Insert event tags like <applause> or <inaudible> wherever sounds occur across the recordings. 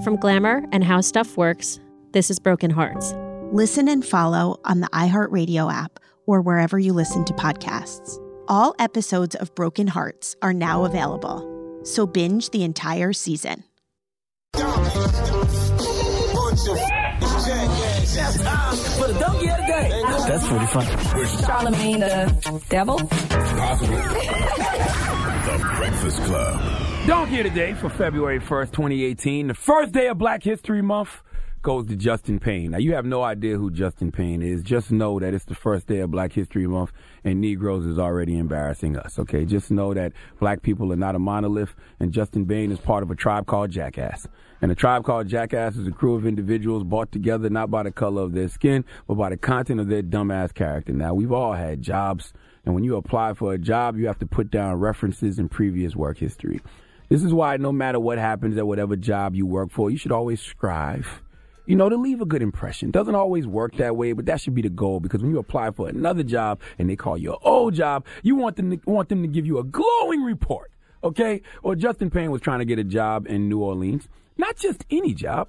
From Glamour and How Stuff Works, this is Broken Hearts. Listen and follow on the iHeartRadio app or wherever you listen to podcasts. All episodes of Broken Hearts are now available, so binge the entire season. That's pretty funny. Charlamagne the devil? Possibly. <laughs> the Breakfast Club. Donkey of the Day for February 1st, 2018. The first day of Black History Month goes to Justin Payne. Now, you have no idea who Justin Payne is. Just know that it's the first day of Black History Month and Negroes is already embarrassing us, okay? Just know that black people are not a monolith and Justin Payne is part of a tribe called Jackass. And a tribe called Jackass is a crew of individuals brought together not by the color of their skin, but by the content of their dumbass character. Now, we've all had jobs, and when you apply for a job, you have to put down references and previous work history. This is why no matter what happens at whatever job you work for, you should always strive you know, to leave a good impression. Doesn't always work that way, but that should be the goal because when you apply for another job and they call you an old job, you want them to, want them to give you a glowing report. Okay? Well, Justin Payne was trying to get a job in New Orleans. Not just any job.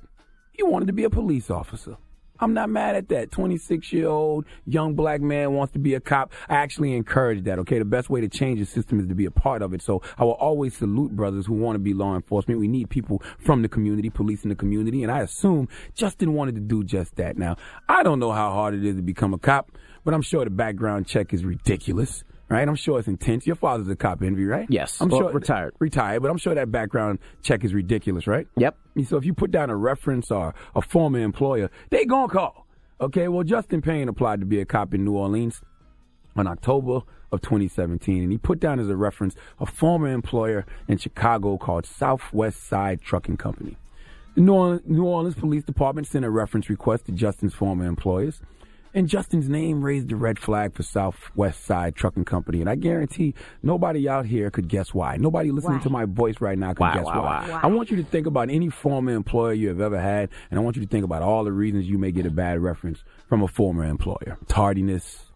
He wanted to be a police officer. I'm not mad at that. 26 year old young black man wants to be a cop. I actually encourage that, okay? The best way to change the system is to be a part of it. So I will always salute brothers who want to be law enforcement. We need people from the community, police in the community, and I assume Justin wanted to do just that. Now, I don't know how hard it is to become a cop, but I'm sure the background check is ridiculous right? I'm sure it's intense. Your father's a cop, Envy, right? Yes. I'm well, sure retired. Retired, but I'm sure that background check is ridiculous, right? Yep. So if you put down a reference or a former employer, they gonna call. Okay. Well, Justin Payne applied to be a cop in New Orleans on October of 2017, and he put down as a reference a former employer in Chicago called Southwest Side Trucking Company. The New Orleans, New Orleans Police Department sent a reference request to Justin's former employers. And Justin's name raised the red flag for Southwest Side Trucking Company. And I guarantee nobody out here could guess why. Nobody listening Why? to my voice right now could Why, guess why, why. why? I want you to think about any former employer you have ever had, and I want you to think about all the reasons you may get a bad reference from a former employer. Tardiness,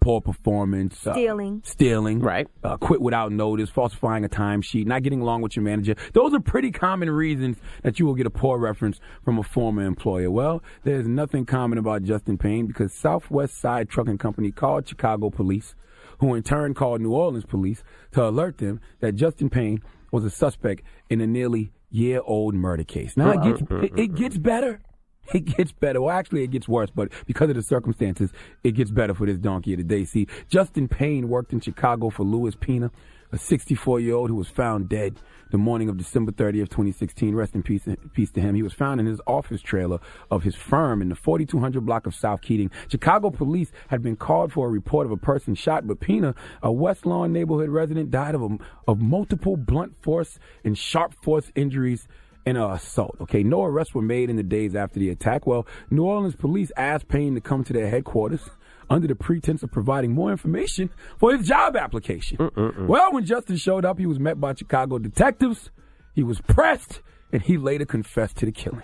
poor performance, uh, Stealing. stealing, right? Uh, quit without notice, falsifying a timesheet, not getting along with your manager. Those are pretty common reasons that you will get a poor reference from a former employer. Well, there's nothing common about Justin Payne because Southwest Side Trucking Company called Chicago police, who in turn called New Orleans police to alert them that Justin Payne was a suspect in a nearly year-old murder case. Now it gets it, it gets better. <laughs> It gets better. Well, actually, it gets worse, but because of the circumstances, it gets better for this donkey of the day. See, Justin Payne worked in Chicago for Louis Pina, a 64 year old who was found dead the morning of December 30th, 2016. Rest in peace, peace to him. He was found in his office trailer of his firm in the 4200 block of South Keating. Chicago police had been called for a report of a person shot, but Pina, a West Lawn neighborhood resident, died of, a, of multiple blunt force and sharp force injuries in an assault. Okay, no arrests were made in the days after the attack. Well, New Orleans police asked Payne to come to their headquarters under the pretense of providing more information for his job application. Mm, mm, mm. Well, when Justin showed up, he was met by Chicago detectives. He was pressed, and he later confessed to the killing.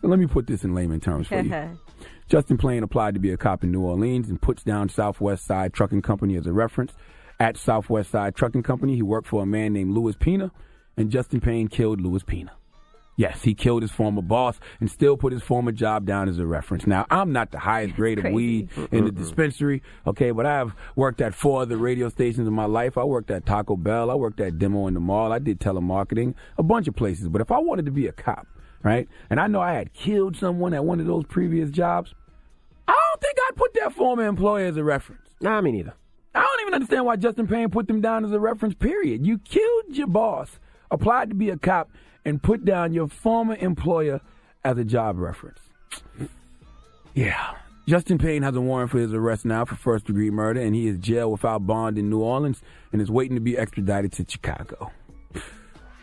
So let me put this in layman terms for you. <laughs> Justin Payne applied to be a cop in New Orleans and puts down Southwest Side Trucking Company as a reference. At Southwest Side Trucking Company, he worked for a man named Louis Pina, and Justin Payne killed Louis Pina. Yes, he killed his former boss and still put his former job down as a reference. Now, I'm not the highest grade of weed in the dispensary, okay, but I've worked at four other radio stations in my life. I worked at Taco Bell, I worked at Demo in the Mall, I did telemarketing, a bunch of places. But if I wanted to be a cop, right, and I know I had killed someone at one of those previous jobs, I don't think I'd put that former employer as a reference. Nah, me neither. I don't even understand why Justin Payne put them down as a reference, period. You killed your boss, applied to be a cop, and put down your former employer as a job reference. Yeah. Justin Payne has a warrant for his arrest now for first degree murder, and he is jailed without bond in New Orleans and is waiting to be extradited to Chicago.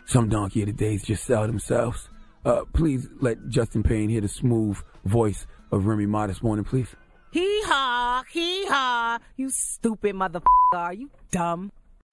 Some donkey of the days just sell themselves. Uh, please let Justin Payne hear the smooth voice of Remy Ma this morning, please. Hee haw, hee haw. You stupid motherfucker. Are you dumb?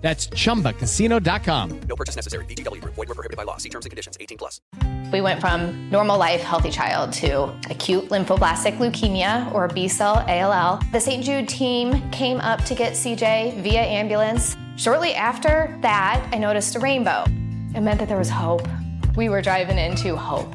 That's chumbacasino.com. No purchase necessary. VGW Group. Void were prohibited by law. See terms and conditions. 18 plus. We went from normal life, healthy child to acute lymphoblastic leukemia or B cell ALL. The St. Jude team came up to get CJ via ambulance. Shortly after that, I noticed a rainbow. It meant that there was hope. We were driving into hope.